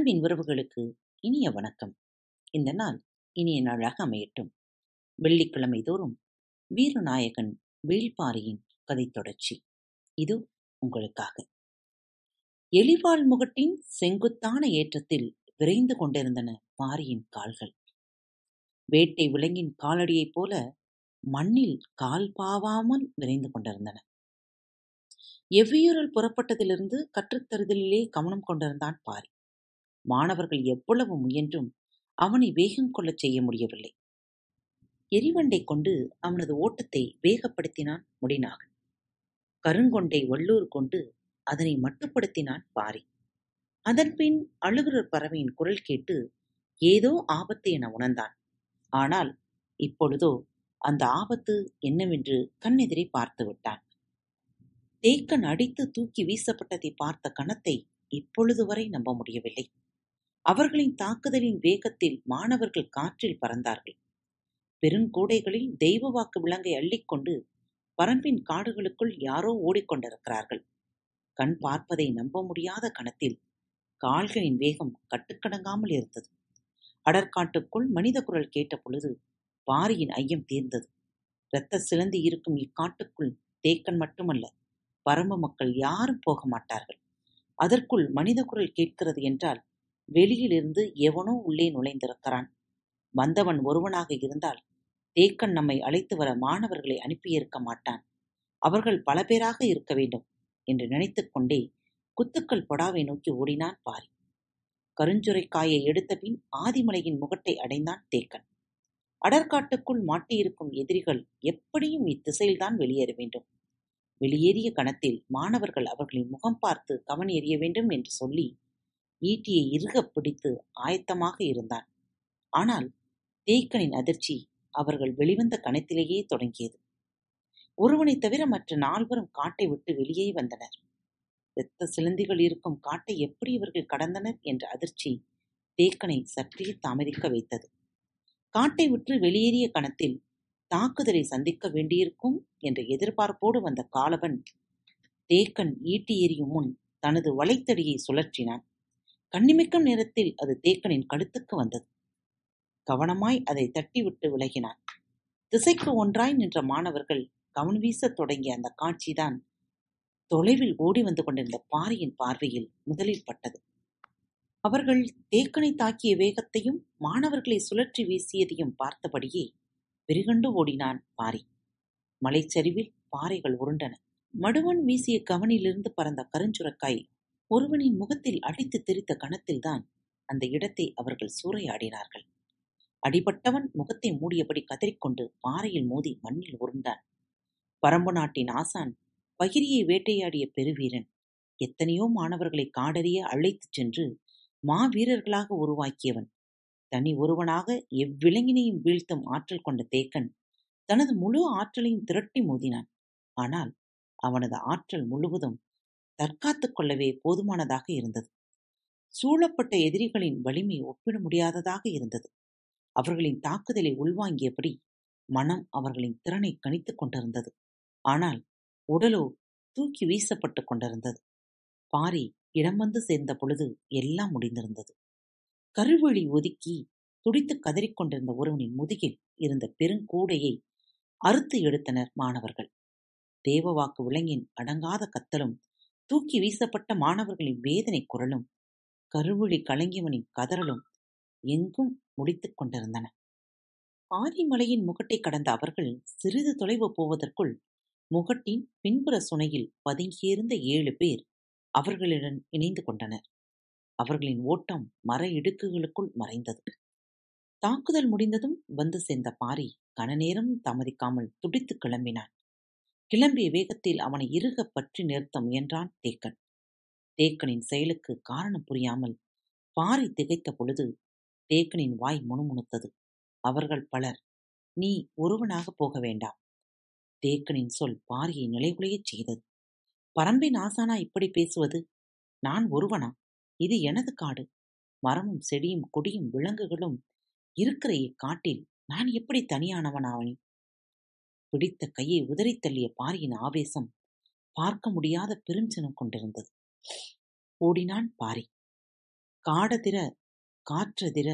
அன்பின் உறவுகளுக்கு இனிய வணக்கம். இந்த நாள் இனிய நாளாக அமையட்டும். வெள்ளிக்கிழமை தோறும் வீரநாயகன் வேள்பாரியின் கதை தொடர்ச்சி. இது உங்களுக்காக. எலிவாள் முகட்டின் செங்குத்தான ஏற்றத்தில் விரைந்து கொண்டிருந்தன பாரியின் கால்கள். வேட்டை விலங்கின் காலடியைப் போல மண்ணில் கால் பாவாமல் விரைந்து கொண்டிருந்தன. எவ்வியூரில் புறப்பட்டதிலிருந்து கற்றுத்தருதலிலே கவனம் கொண்டிருந்தான் பாரி. மாணவர்கள் எவ்வளவு முயன்றும் அவனை வேகம் கொள்ளச் செய்ய முடியவில்லை. எரிவண்டை கொண்டு அவனது ஓட்டத்தை வேகப்படுத்தினான் முடிநாகன் கருங்கொண்டை வள்ளூர் கொண்டு அதனை மட்டுப்படுத்தினான் பாரி. அதன்பின் அழுகுரற் பறவையின் குரல் கேட்டு ஏதோ ஆபத்து என உணர்ந்தான். ஆனால் இப்பொழுதோ அந்த ஆபத்து என்னவென்று கண்ணெதிரை பார்த்து விட்டான். தேக்கன் அடித்து தூக்கி வீசப்பட்டதை பார்த்த கணத்தை இப்பொழுது வரை நம்ப முடியவில்லை. அவர்களின் தாக்குதலின் வேகத்தில் மாணவர்கள் காற்றில் பறந்தார்கள். பெருங்கூடைகளில் தெய்வ வாக்கு விலங்கை அள்ளிக்கொண்டு பரம்பின் காடுகளுக்குள் யாரோ ஓடிக்கொண்டிருக்கிறார்கள் கண் பார்ப்பதை நம்ப முடியாத கணத்தில் கால்களின் வேகம் கட்டுக்கடங்காமல் இருந்தது. அடற்காட்டுக்குள் மனித குரல் கேட்ட பொழுது பாரியின் ஐயம் தீர்ந்தது. இரத்த சிலந்தி இருக்கும் இக்காட்டுக்குள் தேக்கன் மட்டுமல்ல பரம்பு மக்கள் யாரும் போக மாட்டார்கள். அதற்குள் மனித குரல் கேட்கிறது என்றால் வெளியிலிருந்து எவனோ உள்ளே நுழைந்திருக்கிறான். வந்தவன் ஒருவனாக இருந்தால் தேக்கன் நம்மை அழைத்து வர மாணவர்களை அனுப்பியிருக்க மாட்டான். அவர்கள் பல பேராக இருக்க வேண்டும் என்று நினைத்துக் கொண்டே குத்துக்கள் பொடாவை நோக்கி ஓடினான் பாரி. கருஞ்சுரைக்காயை எடுத்த பின் ஆதிமலையின் முகட்டை அடைந்தான் தேக்கன். அடற்காட்டுக்குள் மாட்டியிருக்கும் எதிரிகள் எப்படியும் இத்திசையில்தான் வெளியேற வேண்டும். வெளியேறிய கணத்தில் மாணவர்கள் அவர்களின் முகம் பார்த்து கவன் எறிய வேண்டும் என்று சொல்லி ஈட்டியை இறுகப் பிடித்து ஆயத்தமாக இருந்தான். ஆனால் தேக்கனின் அதிர்ச்சி அவர்கள் வெளிவந்த கணத்திலேயே தொடங்கியது. ஒருவனை தவிர மற்ற நால்வரும் காட்டை விட்டு வெளியே வந்தனர். இரத்த சிலந்திகள் இருக்கும் காட்டை எப்படி இவர்கள் கடந்தனர் என்ற அதிர்ச்சி தேக்கனை சற்றே தாமதிக்க வைத்தது. காட்டை விட்டு வெளியேறிய கணத்தில் தாக்குதலை சந்திக்க வேண்டியிருக்கும் என்ற எதிர்பார்ப்போடு வந்த காலவன் தேக்கன் ஈட்டி எறியும் முன் தனது வலைத்தடியை சுழற்றினான். கண்ணிமைக்கும் நேரத்தில் அது தேக்கனின் கழுத்துக்கு வந்தது. கவனமாய் அதை தட்டிவிட்டு விலகினான். திசைக்கு ஒன்றாய் நின்ற மாணவர்கள் கவன் வீசத் தொடங்கிய அந்த காட்சிதான் தொலைவில் ஓடி வந்து கொண்டிருந்த பாரியின் பார்வையில் முதலில் பட்டது. அவர்கள் தேக்கனை தாக்கிய வேகத்தையும் மாணவர்களை சுழற்றி வீசியதையும் பார்த்தபடியே வெறிகண்டு ஓடினான் பாரி மலைச்சரிவில் பாறைகள் உருண்டன. மடுவன் வீசிய கவனிலிருந்து பறந்த கருஞ்சுரக்காய் ஒருவனின் முகத்தில் அடித்து தெரித்த கணத்தில்தான் அந்த இடத்தை அவர்கள் சூறையாடினார்கள். அடிபட்டவன் முகத்தை மூடியபடி கதறிக்கொண்டு பாறையில் மோதி மண்ணில் உருண்டான். பரம்பு நாட்டின் ஆசான் பகிரியை வேட்டையாடிய பெருவீரன் எத்தனையோ மாணவர்களை காடறிய அழைத்துச் சென்று மாவீரர்களாக உருவாக்கியவன் தனி ஒருவனாக எவ்விலங்கினையும் வீழ்த்தும் ஆற்றல் கொண்ட தேக்கன் தனது முழு ஆற்றலையும் திரட்டி மோதினான். ஆனால் அவனது ஆற்றல் முழுவதும் தற்காத்துக் கொள்ளவே போதுமானதாக இருந்தது. சூழப்பட்ட எதிரிகளின் வலிமை ஒப்பிட முடியாததாக இருந்தது. அவர்களின் தாக்குதலை உள்வாங்கியபடி மனம் அவர்களின் திறனை கணித்துக் கொண்டிருந்தது. ஆனால் உடலோ தூக்கி வீசப்பட்டுக் கொண்டிருந்தது. பாரி இடம் வந்து சேர்ந்த பொழுது எல்லாம் முடிந்திருந்தது. கருவழி ஒதுக்கி துடித்து கதறிக்கொண்டிருந்த ஒருவனின் முதுகில் இருந்த பெருங்கூடையை அறுத்து எடுத்தனர் மாணவர்கள். தேவவாக்கு விலங்கின் அடங்காத கத்தலும் தூக்கி வீசப்பட்ட மாணவர்களின் வேதனை குரலும் கருவொழி கலங்கியவனின் கதறலும் எங்கும் முடித்துக் கொண்டிருந்தன. ஆதிமலையின் முகட்டை கடந்த அவர்கள் சிறிது தொலைவு போவதற்குள் முகட்டின் பின்புற சுனையில் பதுங்கியிருந்த ஏழு பேர் அவர்களுடன் இணைந்து கொண்டனர். அவர்களின் ஓட்டம் மர இடுக்குகளுக்குள் மறைந்தது. தாக்குதல் முடிந்ததும் வந்து சேர்ந்த பாரி கனநேரம் தாமதிக்காமல் துடித்து கிளம்பினான். கிளம்பிய வேகத்தில் அவனை இறுக பற்றி நிறுத்த முயன்றான் தேக்கன். தேக்கனின் செயலுக்கு காரணம் புரியாமல் பாரி திகைத்த பொழுது தேக்கனின் வாய் முணுமுணுத்தது. அவர்கள் பலர் நீ ஒருவனாக போக வேண்டாம். தேக்கனின் சொல் பாரியை நிலைகுலையச் செய்தது. பரம்பின் ஆசானா இப்படி பேசுவது? நான் ஒருவனா? இது எனது காடு. மரமும் செடியும் கொடியும் விலங்குகளும் இருக்கிற இக்காட்டில் நான் எப்படி தனியானவனாவனே? பிடித்த கையை உதறித் தள்ளிய பாரியின் ஆவேசம் பார்க்க முடியாத பெருஞ்சினம் கொண்டிருந்தது. ஓடினான் பாரி. காடதிர காற்றதிர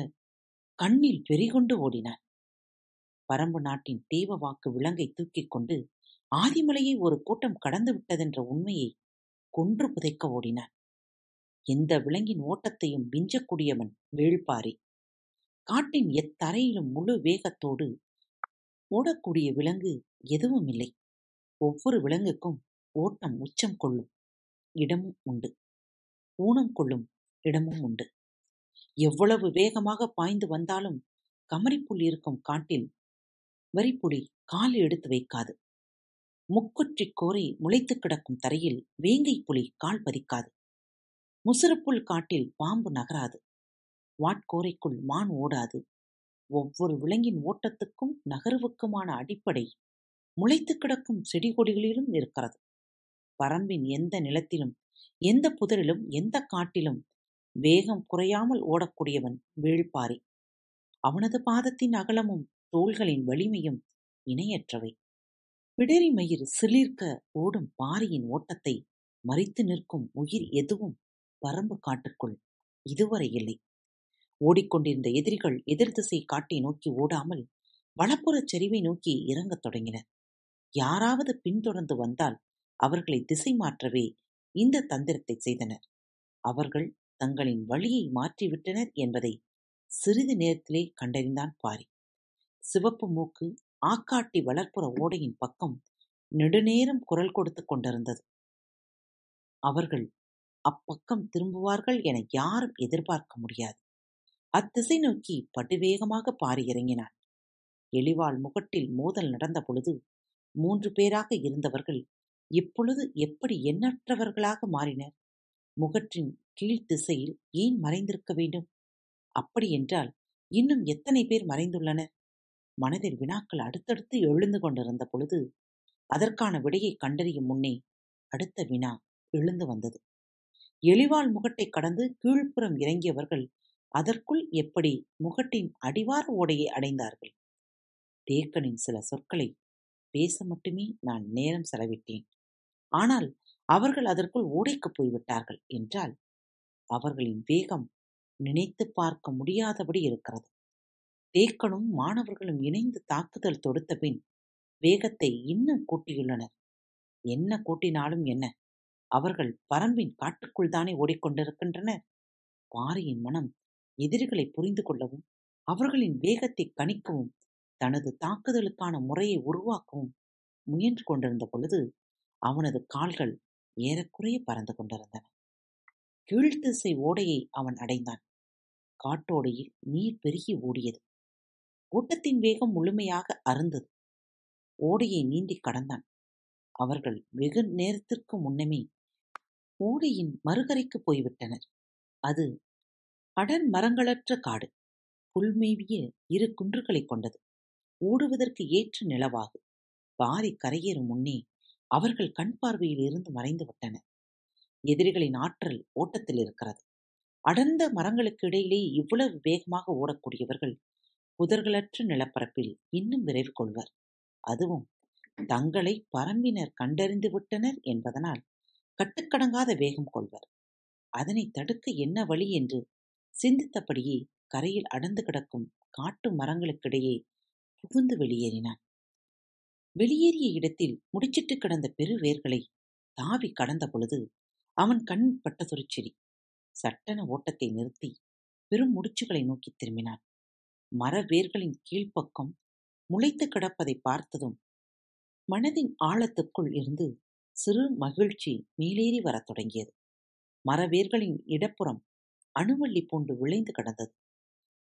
கண்ணில் வெறிகொண்டு ஓடினான். பரம்பு நாட்டின் தேவ வாக்கு விலங்கை தூக்கிக் கொண்டு ஆதிமலையை ஒரு கூட்டம் கடந்து விட்டதென்ற உண்மையை கொன்று புதைக்க ஓடினான். எந்த விலங்கின் ஓட்டத்தையும் விஞ்சக்கூடியவன் வேள்பாரி. காட்டின் எத்தரையிலும் முழு வேகத்தோடு ஓடக்கூடிய விலங்கு எதுவும் இல்லை. ஒவ்வொரு விலங்குக்கும் ஓட்டம் உச்சம் கொள்ளும் இடமும் உண்டு. ஊனம் கொள்ளும் இடமும் உண்டு. எவ்வளவு வேகமாக பாய்ந்து வந்தாலும் கமரிப்புல் இருக்கும் காட்டில் வரிப்புலி கால் எடுத்து வைக்காது. முக்குற்றிக் கோரை முளைத்துக் கிடக்கும் தரையில் வேங்கை புலி கால் பதிக்காது. முசுறுப்புல் காட்டில் பாம்பு நகராது. வாட்கோரைக்குள் மான் ஓடாது. ஒவ்வொரு விலங்கின் ஓட்டத்துக்கும் நகர்வுக்குமான அடிப்படை முளைத்துக் கிடக்கும் செடி கொடிகளிலும் இருக்கிறது. பரம்பின் எந்த நிலத்திலும் எந்த புதரிலும் எந்த காட்டிலும் வேகம் குறையாமல் ஓடக்கூடியவன் வேள்பாரி. அவனது பாதத்தின் அகலமும் தோள்களின் வலிமையும் இணையற்றவை. பிடரி மயிர் சிலிர்க்க ஓடும் பாரியின் ஓட்டத்தை மறித்து நிற்கும் உயிர் எதுவும் பரம்பு காட்டுக்குள் இதுவரை இல்லை. ஓடிக்கொண்டிருந்த எதிரிகள் எதிர் திசை காட்டை நோக்கி ஓடாமல் வலப்புறச் சரிவை நோக்கி இறங்கத் தொடங்கினர். யாராவது பின்தொடர்ந்து வந்தால் அவர்களை திசை மாற்றவே இந்த தந்திரத்தை செய்தனர். அவர்கள் தங்களின் வழியை மாற்றிவிட்டனர் என்பதை சிறிது நேரத்திலே கண்டறிந்தான் பாரி. சிவப்பு மூக்கு ஆக்காட்டி வளர்ப்புற ஓடையின் பக்கம் நெடுநேரம் குரல் கொடுத்துக் கொண்டிருந்தது. அவர்கள் அப்பக்கம் திரும்புவார்கள் என யாரும் எதிர்பார்க்க முடியாது. அத்திசை நோக்கி படுவேகமாக பாரி இறங்கினான் எளிவாள் முகட்டில் மோதல் நடந்த பொழுது மூன்று பேராக இருந்தவர்கள் இப்பொழுது எப்படி எண்ணற்றவர்களாக மாறினர்? முகற்றின் கீழ் திசையில் ஏன் மறைந்திருக்க வேண்டும்? அப்படியென்றால் இன்னும் எத்தனை பேர் மறைந்துள்ளனர்? மனதில் வினாக்கள் அடுத்தடுத்து எழுந்து கொண்டிருந்த பொழுது அதற்கான விடையை கண்டறியும் முன்னே அடுத்த வினா எழுந்து வந்தது. எளிவாள் முகட்டை கடந்து கீழ்ப்புறம் இறங்கியவர்கள் அதற்குள் எப்படி முகட்டின் அடிவார ஓடையை அடைந்தார்கள்? தேக்கனின் சில சொற்களை பேச மட்டுமே நான் நேரம் செலவிட்டேன். ஆனால் அவர்கள் அதற்குள் ஓடைக்கு போய்விட்டார்கள் என்றால் அவர்களின் வேகம் நினைத்து பார்க்க முடியாதபடி இருக்கிறது. தேக்கனும் மாணவர்களும் இணைந்து தாக்குதல் தொடுத்த பின் வேகத்தை இன்னும் கூட்டியுள்ளனர். என்ன கூட்டினாலும் என்ன? அவர்கள் பரம்பின் காட்டுக்குள் தானே ஓடிக்கொண்டிருக்கின்றனர். பாரியின் மனம் எதிரிகளை புரிந்து கொள்ளவும் அவர்களின் வேகத்தை கணிக்கவும் தனது தாக்குதலுக்கான முறையை உருவாக்கவும் முயன்று கொண்டிருந்த பொழுது அவனது கால்கள் ஏறக்குறைய பறந்து கொண்டிருந்தன. கீழ்த்திசை ஓடையை அவன் அடைந்தான். காட்டோடையில் நீர் பெருகி ஓடியது. ஓட்டத்தின் வேகம் முழுமையாக அருந்தது ஓடையை நீந்தி கடந்தான். அவர்கள் வெகு நேரத்திற்கு முன்னமே ஓடையின் மறுகரைக்கு போய்விட்டனர். அது அடர் மரங்களற்ற காடு. புல்மேவிய இரு குன்றுகளைக் கொண்டது. ஓடுவதற்கு ஏற்ற நிலவாகு. பாரி கரையேறும் முன்னே அவர்கள் கண் பார்வையில் இருந்து மறைந்து விட்டனர் எதிரிகளின் ஆற்றல் ஓட்டத்தில் இருக்கிறது. அடர்ந்த மரங்களுக்கு இடையிலே இவ்வளவு வேகமாக ஓடக்கூடியவர்கள் புதர்களற்ற நிலப்பரப்பில் இன்னும் விரைவு கொள்வர். அதுவும் தங்களை பரம்பினர் கண்டறிந்து விட்டனர் என்பதனால் கட்டுக்கடங்காத வேகம் கொள்வர். அதனை தடுக்க என்ன வழி என்று சிந்தித்தபடியே கரையில் அடர்ந்து கிடக்கும் காட்டு மரங்களுக்கிடையே புகுந்து வெளியேறினான். வெளியேறிய இடத்தில் முடிச்சிட்டு கிடந்த பெருவேர்களை தாவி கடந்த பொழுது அவன் கண் பட்டதொரு செடி. சட்டென ஓட்டத்தை நிறுத்தி பெரும் முடிச்சுகளை நோக்கி திரும்பினான். மர வேர்களின் கீழ்ப்பக்கம் முளைத்து கிடப்பதை பார்த்ததும் மனதின் ஆழத்துக்குள் இருந்து சிறு மகிழ்ச்சி மேலேறி வரத் தொடங்கியது. மரவேர்களின் இடப்புறம் அணுவள்ளி பூண்டு விளைந்து கிடந்தது.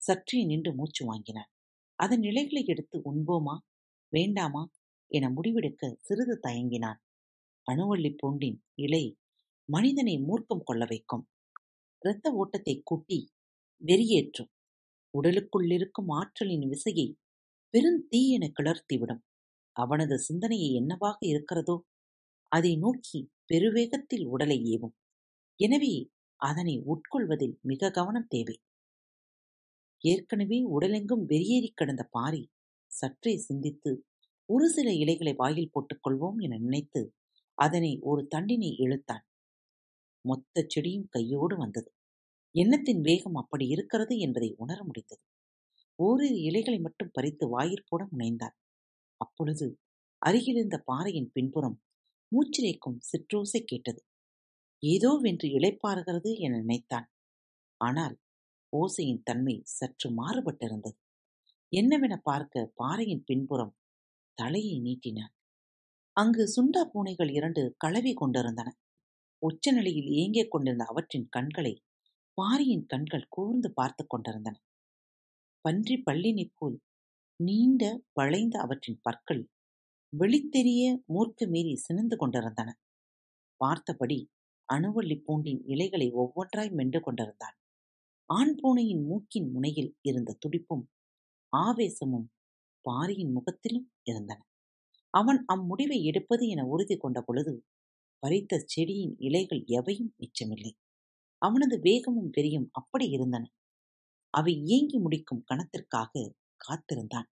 சற்றே நின்று மூச்சு வாங்கினான் அதன் இலைகளை எடுத்து உண்போமா? வேண்டாமா? என முடிவெடுக்க சிறிது தயங்கினான் அணுவள்ளி பூண்டின் இலை மனிதனை மூர்க்கம் கொள்ள வைக்கும். இரத்த ஓட்டத்தை கூட்டி வெறியேற்றும். உடலுக்குள்ளிருக்கும் ஆற்றலின் விசையை பெருந்தீ என கிளர்த்திவிடும் அவனது சிந்தனையை என்னவாக இருக்கிறதோ அதை நோக்கி பெருவேகத்தில் உடலை ஏவும். எனவே அதனை உட்கொள்வதில் மிக கவனம் தேவை. ஏற்கனவே உடலெங்கும் வெறியேறிக் கிடந்த பாரி சற்றே சிந்தித்து ஒரு சில இலைகளை வாயில் போட்டுக் கொள்வோம் என நினைத்து அதனை ஒரு தண்டினை இழுத்தான். மொத்த செடியும் கையோடு வந்தது. எண்ணத்தின் வேகம் அப்படி இருக்கிறது என்பதை உணர முடிந்தது. ஓரிரு இலைகளை மட்டும் பறித்து வாயிற்போட முனைந்தான். அப்பொழுது அருகிலிருந்த பாறையின் பின்புறம் மூச்சிரைக்கும் சிற்றோசை கேட்டது. ஏதோ வென்று இளைப்பாறுகிறது என நினைத்தான். ஆனால் ஓசையின் தன்மை சற்று மாறுபட்டிருந்தது. என்னவென பார்க்க பாறையின் பின்புறம் தலையை நீட்டினான் அங்கு சுண்டா பூனைகள் இரண்டு களவி கொண்டிருந்தன. உச்ச நிலையில் இயங்கிக் கொண்டிருந்த அவற்றின் கண்களை பாரியின் கண்கள் கூர்ந்து பார்த்து கொண்டிருந்தன. பன்றி பள்ளினை போல் நீண்ட வளைந்த அவற்றின் பற்கள் வெளித்தெரிய மூர்க்க மீறி சினந்து கொண்டிருந்தன. பார்த்தபடி அணுவள்ளி பூண்டின் இலைகளை ஒவ்வொன்றாய் மென்று கொண்டிருந்தான். ஆண் பூனையின் மூக்கின் முனையில் இருந்த துடிப்பும் ஆவேசமும் பாரியின் முகத்திலும் இருந்தன. அவன் அம்முடிவை எடுப்பது என உறுதி கொண்ட பொழுது பறித்த செடியின் இலைகள் எவையும் மிச்சமில்லை. அவனது வேகமும் வெறியும் அப்படி இருந்தன. அவை இயங்கி முடிக்கும் கணத்திற்காக காத்திருந்தான்.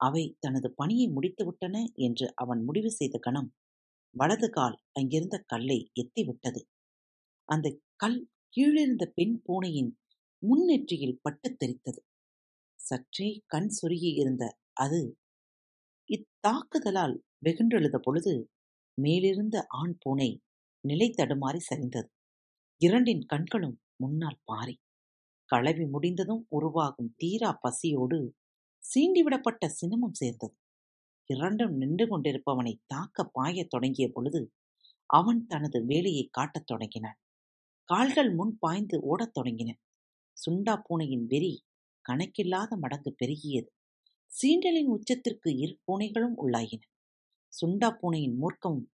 அவை தனது பணியை முடித்துவிட்டன என்று அவன் முடிவு செய்த கணம் வலது கால் அங்கிருந்த கல்லை எத்திவிட்டது. அந்த கல் கீழிருந்த பெண் பூனையின் முன்னெற்றியில் பட்டுத் தெரித்தது. சற்றே கண் சொருகி இருந்த அது இத்தாக்குதலால் வெகுண்டெழுத பொழுது மேலிருந்த ஆண் பூனை நிலை தடுமாறி சரிந்தது. இரண்டின் கண்களும் முன்னால் பாரி. களவி முடிந்ததும் உருவாகும் தீரா பசியோடு சீண்டிவிடப்பட்ட சினமும் சேர்ந்தது. இரண்டும் நின்று கொண்டிருப்பவனை தாக்க பாயத் தொடங்கிய பொழுது அவன் தனது வேலையை காட்டத் தொடங்கினான். கால்கள் முன் பாய்ந்து ஓடத் தொடங்கின. சுண்டா பூனையின் வெறி கணக்கில்லாத மடங்கு பெருகியது. சீண்டலின் உச்சத்திற்கு இரு பூனைகளும் உள்ளாயின. சுண்டா பூனையின் மூர்க்கமும்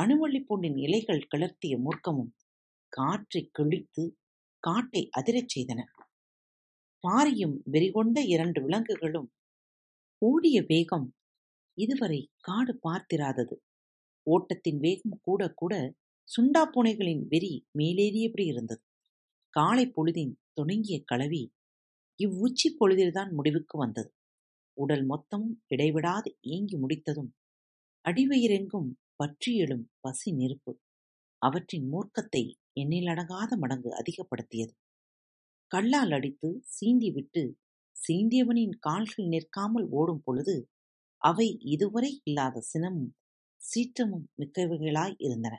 அணுவள்ளி பூண்டின் இலைகள் கிளர்த்திய மூர்க்கமும் காற்றை கிழித்து காட்டை அதிரச் செய்தன. பாரியும் வெறிகொண்ட இரண்டு விலங்குகளும் ஓடிய வேகம் இதுவரை காடு பார்த்திராதது. ஓட்டத்தின் வேகம் கூட கூட சுண்டா பூனைகளின் வெறி மேலேறியபடி இருந்தது. காலை பொழுதின் தொடங்கிய கலவி இவ்வுச்சி பொழுதில்தான் முடிவுக்கு வந்தது. உடல் மொத்தமும் இடைவிடாது ஏங்கி முடித்ததும் அடிவயிறெங்கும் பற்றி எழும் பசி நெருப்பு அவற்றின் மூர்க்கத்தை எண்ணிலடங்காத மடங்கு அதிகப்படுத்தியது. கல்லால் அடித்து சீந்திவிட்டு சீந்தியவனின் சீண்டியவனின் கால்கள் நிற்காமல் ஓடும் பொழுது அவை இதுவரை இல்லாத சினமும் சீற்றமும் மிக்கவைகளாய் இருந்தன.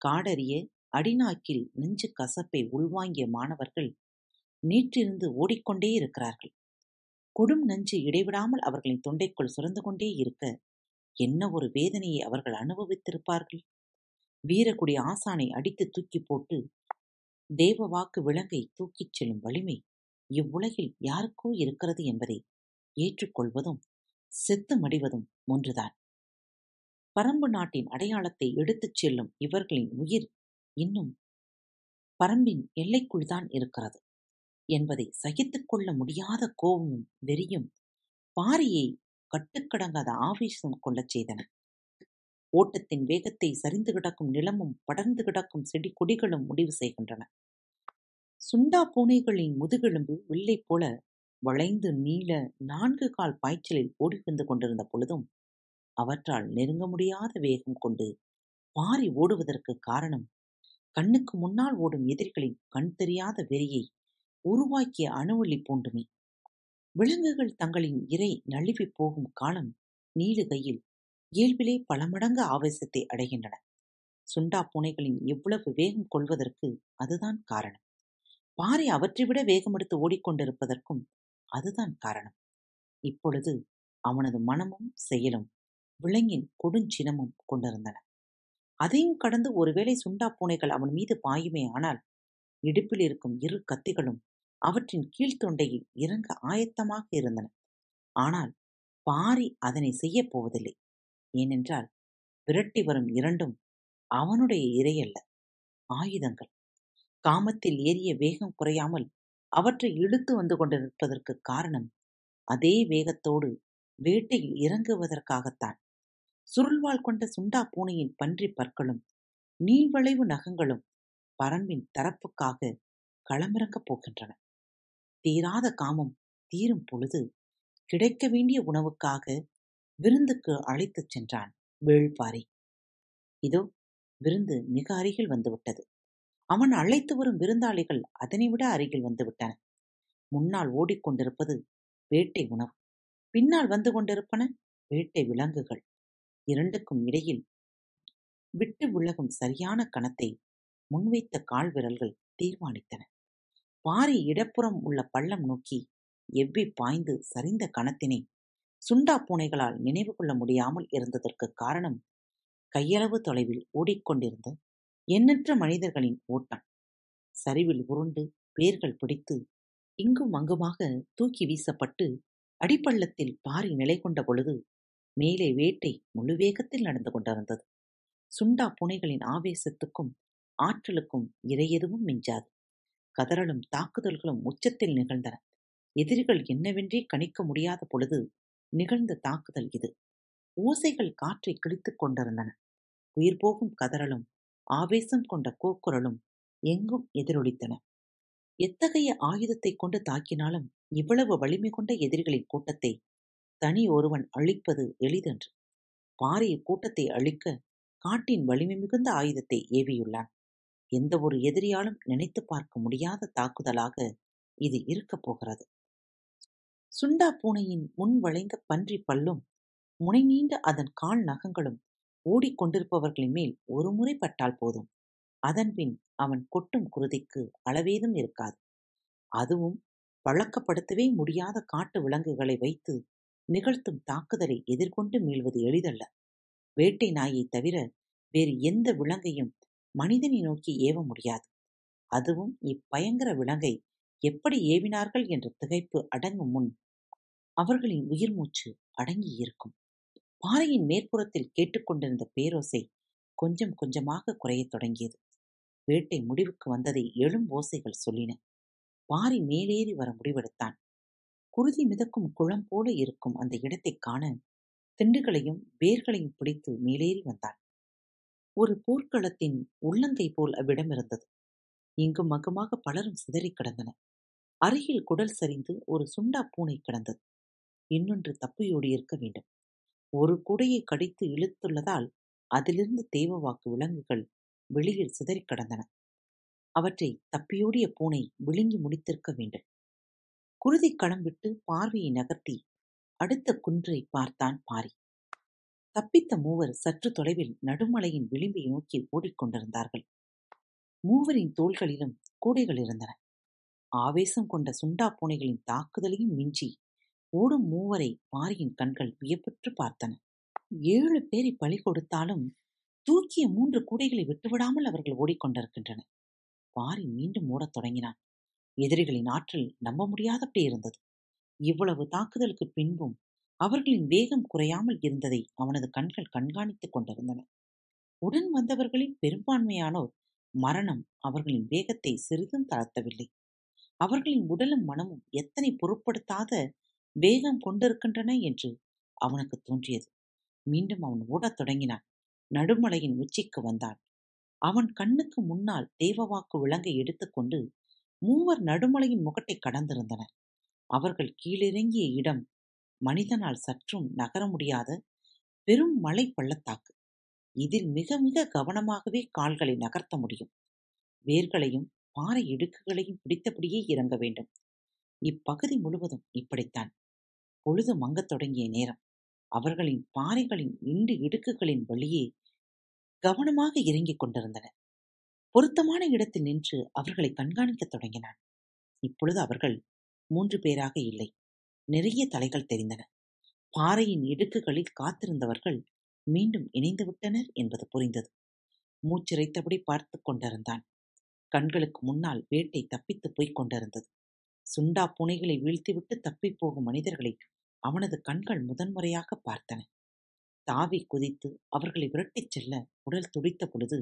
காடறிய அடிநாக்கில் நெஞ்சு கசப்பை உள்வாங்கிய மாணவர்கள் நீற்றிருந்து ஓடிக்கொண்டே இருக்கிறார்கள். கொடும் நஞ்சு இடைவிடாமல் அவர்களின் தொண்டைக்குள் சுரந்து கொண்டே இருக்க என்ன ஒரு வேதனையை அவர்கள் அனுபவித்திருப்பார்கள்? வீரக்குடி ஆசானை அடித்து தூக்கி போட்டு தேவ வாக்கு விலங்கை தூக்கிச் செல்லும் வலிமை இவ்வுலகில் யாருக்கோ இருக்கிறது என்பதை ஏற்றுக்கொள்வதும் செத்து மடிவதும் ஒன்றுதான். பரம்பு நாட்டின் அடையாளத்தை எடுத்துச் செல்லும் இவர்களின் உயிர் இன்னும் பரம்பின் எல்லைக்குள் தான் இருக்கிறது. என்பதை சகித்துக் கொள்ள முடியாத கோபமும் வெறியும் பாரியை கட்டுக்கடங்காத ஆவேசம் கொள்ளச் செய்தன. ஓட்டத்தின் வேகத்தை சரிந்து கிடக்கும் நிலமும் படர்ந்து கிடக்கும் செடி கொடிகளும் முடிவு செய்கின்றன. சுண்டா பூனைகளின் முதுகெலும்பு வில்லை போல வளைந்து நீள நான்கு கால் பாய்ச்சலில் ஓடி வந்து கொண்டிருந்த பொழுதும் அவற்றால் நெருங்க முடியாத வேகம் கொண்டு பாரி ஓடுவதற்கு காரணம் கண்ணுக்கு முன்னால் ஓடும் எதிரிகளின் கண் தெரியாத வெறியை உருவாக்கிய அணுவலி பூண்டுமே விலங்குகள் தங்களின் இறை நழுவி போகும் காலம் நீளுகையில் இயல்பிலே பல மடங்கு ஆவேசத்தை அடைகின்றன. சுண்டா பூனைகளின் எவ்வளவு வேகம் கொள்வதற்கு அதுதான் காரணம். பாறை அவற்றை விட வேகமெடுத்து ஓடிக்கொண்டிருப்பதற்கும் அதுதான் காரணம். இப்பொழுது அவனது மனமும் செயலும் விலங்கின் கொடுஞ்சினமும் கொண்டிருந்தன. அதையும் கடந்து ஒருவேளை சுண்டா பூனைகள் அவன் மீது பாயுமே ஆனால் இடுப்பில் இருக்கும் இரு கத்திகளும் அவற்றின் கீழ்த்தொண்டையில் இறங்க ஆயத்தமாக இருந்தன. ஆனால் பாரி அதனை செய்யப் போவதில்லை. ஏனென்றால் விரட்டி வரும் இரண்டும் அவனுடைய இரையல்ல. ஆயுதங்கள். காமத்தில் ஏறிய வேகம் குறையாமல் அவற்றை இழுத்து வந்து கொண்டிருப்பதற்கு காரணம் அதே வேகத்தோடு வேட்டையில் இறங்குவதற்காகத்தான். சுருள்வாள் கொண்ட சுண்டா பூனையின் பன்றி பற்களும் நீள்வளைவு நகங்களும் பரம்பின் தரப்புக்காக களமிறங்கப் போகின்றன. தீராத காமம் தீரும் பொழுது கிடைக்க வேண்டிய உணவுக்காக விருந்துக்கு அழைத்துச் சென்றான் வேள்பாரி. இதோ விருந்து மிக அருகில் வந்துவிட்டது. அவன் அழைத்து வரும் விருந்தாளிகள் அதனைவிட அருகில் வந்துவிட்டன முன்னால் ஓடிக்கொண்டிருப்பது வேட்டை உணவு. பின்னால் வந்து கொண்டிருப்பன வேட்டை விலங்குகள். இரண்டுக்கும் இடையில் விட்டு விலகும் சரியான கணத்தை முன்வைத்த கால் விரல்கள் தீர்மானித்தன. பாரி இடப்புறம் உள்ள பள்ளம் நோக்கி எவ்வி பாய்ந்து சரிந்த கணத்தினை சுண்டா பூனைகளால் நினைவு கொள்ள முடியாமல் இருந்ததற்கு காரணம் கையளவு தொலைவில் ஓடிக்கொண்டிருந்த எண்ணற்ற மனிதர்களின் ஓட்டம். சரிவில் உருண்டு பேர்கள் பிடித்து இங்கும் அங்குமாக தூக்கி வீசப்பட்டு அடிப்பள்ளத்தில் பாரி நிலை கொண்ட பொழுது மேலே வேட்டை முழு வேகத்தில் நடந்து கொண்டிருந்தது. சுண்டா புனைகளின் ஆவேசத்துக்கும் ஆற்றலுக்கும் இறையெதுவும் மிஞ்சாது. கதறலும் தாக்குதல்களும் உச்சத்தில் நிகழ்ந்தன. எதிரிகள் என்னவென்றே கணிக்க முடியாத பொழுது நிகழ்ந்த தாக்குதல் இது. ஓசைகள் காற்றை கிழித்துக் கொண்டிருந்தன. உயிர் போகும் கதறலும் ஆவேசம் கொண்ட கூக்குரலும் எங்கும் எதிரொலித்தன. எத்தகைய ஆயுதத்தை கொண்டு தாக்கினாலும் இவ்வளவு வலிமை கொண்ட எதிரிகளின் கூட்டத்தை தனி ஒருவன் அழிப்பது எளிதன்று. பாரிய கூட்டத்தை அழிக்க காட்டின் வலிமை மிகுந்த ஆயுதத்தை ஏவியுள்ளான். எந்த ஒரு எதிரியாலும் நினைத்து பார்க்க முடியாத தாக்குதலாக இது இருக்கப் போகிறது. சுண்டா பூனையின் முன் வளைந்த பன்றி பல்லும் முனை நீண்ட அதன் கால் நகங்களும் ஓடிக்கொண்டிருப்பவர்களின் மேல் ஒரு முறை பட்டால் போதும். அதன்பின் அவன் கொட்டும் குருதிக்கு அளவேதும் இருக்காது. அதுவும் பழக்கப்படுத்தவே முடியாத காட்டு விலங்குகளை வைத்து நிகழ்த்தும் தாக்குதலை எதிர்கொண்டு மீள்வது எளிதல்ல. வேட்டை நாயை தவிர வேறு எந்த விலங்கையும் மனிதனை நோக்கி ஏவ முடியாது. அதுவும் இப்பயங்கர விலங்கை எப்படி ஏவினார்கள் என்ற திகைப்பு அடங்கும் முன் அவர்களின் உயிர் மூச்சு அடங்கியிருக்கும். பாறையின் மேற்புறத்தில் கேட்டுக்கொண்டிருந்த பேரோசை கொஞ்சம் கொஞ்சமாக குறையத் தொடங்கியது. வேட்டை முடிவுக்கு வந்ததை எழும் ஓசைகள் சொல்லின. பாரி மேலேறி வர முடிவெடுத்தான். குருதி மிதக்கும் குளம் போல இருக்கும் அந்த இடத்தைக் காண திண்டுகளையும் வேர்களையும் பிடித்து மேலேறி வந்தான். ஒரு போர்க்களத்தின் உள்ளங்கை போல் அவ்விடம் இருந்தது. இங்கும் அங்குமாக பலரும் சிதறிக் கிடந்தன அருகில் குடல் சரிந்து ஒரு சுண்டா பூனை கிடந்தது. இன்னொன்று தப்பியோடி இருக்க வேண்டும். ஒரு குடையை கடித்து இழுத்துள்ளதால் அதிலிருந்து தேவவாக்கு விலங்குகள் வெளியில் சிதறிக் கிடந்தன. அவற்றை தப்பியோடிய பூனை விழுங்கி முடித்திருக்க வேண்டும். குருதி களம் விட்டு பார்வையை நகர்த்தி அடுத்த குன்றை பார்த்தான் பாரி. தப்பித்த மூவர் சற்று தொலைவில் நடுமலையின் விளிம்பை நோக்கி ஓடிக்கொண்டிருந்தார்கள். மூவரின் தோள்களிலும் கூடைகள் இருந்தன. ஆவேசம் கொண்ட சுண்டா பூனைகளின் தாக்குதலையும் மிஞ்சி ஓடும் மூவரை பாரியின் கண்கள் வியப்பற்று பார்த்தன. ஏழு பேரை பழி கொடுத்தாலும் தூக்கிய மூன்று கூடைகளை விட்டுவிடாமல் அவர்கள் ஓடிக்கொண்டிருக்கின்றனர் பாரி மீண்டும் ஓடத் தொடங்கினான். எதிரிகளின் ஆற்றல் நம்ப முடியாதபடி இருந்தது. இவ்வளவு தாக்குதலுக்கு பின்பும் அவர்களின் வேகம் குறையாமல் இருந்ததை அவனது கண்கள் கண்காணித்துக் கொண்டிருந்தன. உடன் வந்தவர்களின் பெரும்பான்மையானோர் மரணம் அவர்களின் வேகத்தை சிறிதும் தளர்த்தவில்லை. அவர்களின் உடலும் மனமும் எத்தனை பொருட்படுத்தாத வேகம் கொண்டிருக்கின்றன என்று அவனுக்கு தோன்றியது. மீண்டும் அவன் ஓடத் தொடங்கினான். நடுமலையின் உச்சிக்கு வந்தான். அவன் கண்ணுக்கு முன்னால் தேவவாக்கு விலங்கை எடுத்துக்கொண்டு மூவர் நடுமலையின் முகட்டை கடந்திருந்தனர் அவர்கள் கீழிறங்கிய இடம் மனிதனால் சற்றும் நகர முடியாத பெரும் மலை பள்ளத்தாக்கு. இதில் மிக மிக கவனமாகவே கால்களை நகர்த்த முடியும். வேர்களையும் பாறை இடுக்குகளையும் பிடித்தபடியே இறங்க வேண்டும். இப்பகுதி முழுவதும் இப்படித்தான். பொழுது மங்கத் தொடங்கிய நேரம். அவர்களின் பாறைகளின் இண்டு இடுக்குகளின் வழியே கவனமாக இறங்கிக் கொண்டிருந்தன. பொருத்தமான இடத்தில் நின்று அவர்களை கண்காணிக்கத் தொடங்கினான். இப்பொழுது அவர்கள் மூன்று பேராக இல்லை நிறைய தலைகள் தெரிந்தன. பாறையின் இடுக்குகளில் காத்திருந்தவர்கள் மீண்டும் இணைந்து விட்டனர் என்பது புரிந்தது. மூச்சிறைத்தபடி பார்த்து கொண்டிருந்தான். கண்களுக்கு முன்னால் வேட்டை தப்பித்து போய்க் கொண்டிருந்தது. சுண்டா புனைகளை வீழ்த்திவிட்டு தப்பிப் போகும் மனிதர்களை அவனது கண்கள் முதன்முறையாக பார்த்தன. தாவி குதித்து அவர்களை விரட்டிச் செல்ல உடல் துடித்த பொழுது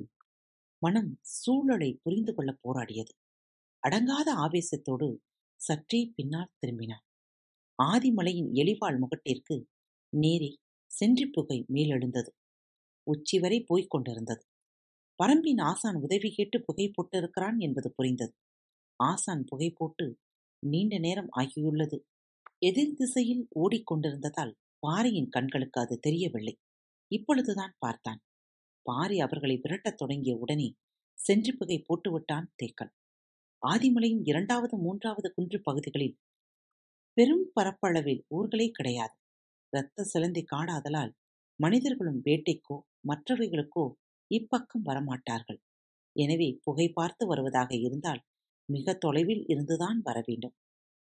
மனம் சூழலை புரிந்து கொள்ள போராடியது. அடங்காத ஆவேசத்தோடு சற்றே பின்னால் திரும்பினான். ஆதிமலையின் எலிவாள் முகட்டிற்கு நேரே சென்றி புகை மேலெழுந்தது. உச்சி வரை போய்க் கொண்டிருந்தது. பரம்பின் ஆசான் உதவி கேட்டு புகை போட்டிருக்கிறான் என்பது புரிந்தது. ஆசான் புகை போட்டு நீண்ட நேரம் ஆகியுள்ளது. எதிர் திசையில் ஓடிக்கொண்டிருந்ததால் பாரியின் கண்களுக்கு அது தெரியவில்லை. இப்பொழுதுதான் பார்த்தான். பாரி அவர்களை விரட்டத் தொடங்கிய உடனே சென்று புகை போட்டுவிட்டான் தேக்கன் ஆதிமலையின் இரண்டாவது மூன்றாவது குன்று பகுதிகளில் பெரும் பரப்பளவில் ஊர்களே கிடையாது. இரத்த சிலந்தி காடாதலால் மனிதர்களும் வேட்டைக்கோ மற்றவைகளுக்கோ இப்பக்கம் வரமாட்டார்கள். எனவே புகை பார்த்து வருவதாக இருந்தால் மிக தொலைவில் இருந்துதான் வர வேண்டும்.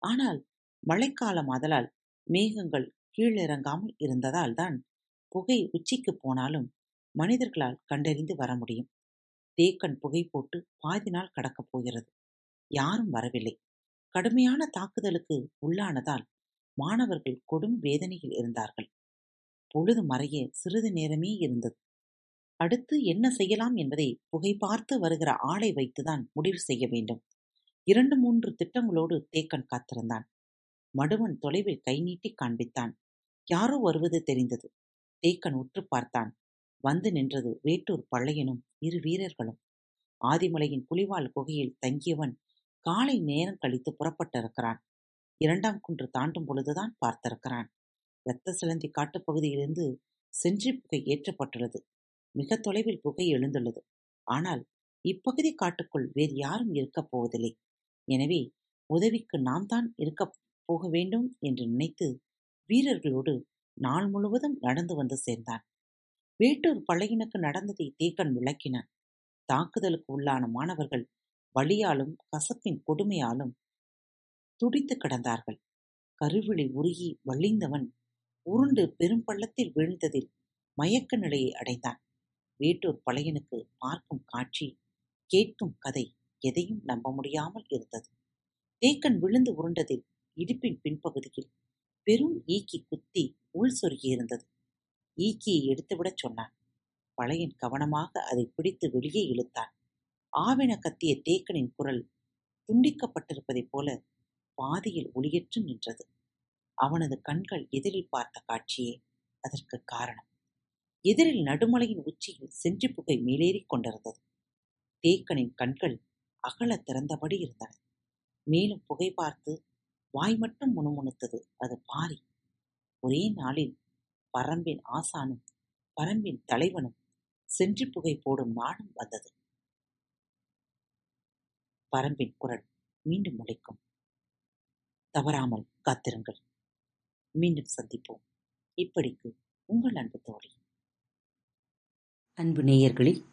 ஆனால் மழைக்காலம் ஆதலால் மேகங்கள் கீழிறங்காமல் இருந்ததால் தான் புகை உச்சிக்கு போனாலும் மனிதர்களால் கண்டறிந்து வர முடியும். தேக்கன் புகை போட்டு பாதி நாள் கடக்கப் போகிறது. யாரும் வரவில்லை. கடுமையான தாக்குதலுக்கு உள்ளானதால் மாணவர்கள் கொடும் வேதனையில் இருந்தார்கள். பொழுது மறைய சிறிது நேரமே இருந்தது. அடுத்து என்ன செய்யலாம் என்பதை புகை பார்த்து வருகிற ஆளை வைத்துதான் முடிவு செய்ய வேண்டும். இரண்டு மூன்று திட்டங்களோடு தேக்கன் காத்திருந்தான். மடுவன் தொலைவில் கை நீட்டி காண்பித்தான். யாரோ வருவது தெரிந்தது. தேக்கன் உற்று பார்த்தான். வந்து நின்றது வேட்டூர் பள்ளையனும் இரு வீரர்களும். ஆதிமலையின் புலிவால் குகையில் தங்கியவன் காலை நேரம் கழித்து புறப்பட்டிருக்கிறான். இரண்டாம் குன்று தாண்டும் பொழுதுதான் பார்த்திருக்கிறான். இரத்த சிலந்தி காட்டுப்பகுதியிலிருந்து சென்றி புகை ஏற்றப்பட்டுள்ளது. மிக தொலைவில் புகை எழுந்துள்ளது. ஆனால் இப்பகுதி காட்டுக்குள் வேறு யாரும் இருக்கப் போவதில்லை. எனவே உதவிக்கு நாம் தான் இருக்கப் போக வேண்டும் என்று நினைத்து வீரர்களோடு நாள் முழுவதும் நடந்து வந்து சேர்ந்தான் வேட்டூர் பழையனுக்கு நடந்ததை தேக்கன் விளக்கினான் தாக்குதலுக்கு உள்ளான மாணவர்கள் வழியாலும் கசப்பின் கொடுமையாலும் துடித்து கிடந்தார்கள். கருவிழி உருகி வழிந்தவன் உருண்டு பெரும் பள்ளத்தில் வீழ்ந்ததில் மயக்க நிலையை அடைந்தான். வேட்டூர் பழையனுக்கு பார்க்கும் காட்சி கேட்கும் கதை எதையும் நம்ப முடியாமல் இருந்தது. தேக்கன் விழுந்து உருண்டதில் இடுப்பின் பின்பகுதியில் பெரும் ஈக்கி குத்தி உள் சொருகியிருந்தது ஈக்கியை எடுத்துவிடச் சொன்னான். பழையன் கவனமாக அதை பிடித்து வெளியே இழுத்தான். ஆவென கத்திய தேக்கனின் குரல் துண்டிக்கப்பட்டிருப்பதைப் போல பாதியில் ஒளியற்று நின்றது. அவனது கண்கள் எதிரில் பார்த்த காட்சியே அதற்கு காரணம். எதிரில் நடுமலையின் உச்சியில் சென்று புகை மேலேறிக் கொண்டிருந்தது. தேக்கனின் கண்கள் அகலத் திறந்தபடி இருந்தன. மேலும் புகை பார்த்து வாய் மட்டும் முணுமுணுத்தது. அது பாரி. ஒரே நாளில் பரம்பின் ஆசானும் பரம்பின் தலைவனும் சென்று புகை போடும் நாளும் வந்தது. பரம்பின் குரல் மீண்டும் முளைக்கும் தவறாமல் காத்திருங்கள். மீண்டும் சந்திப்போம். இப்படிக்கு உங்கள் அன்பு தோழி. அன்பு நேயர்களில்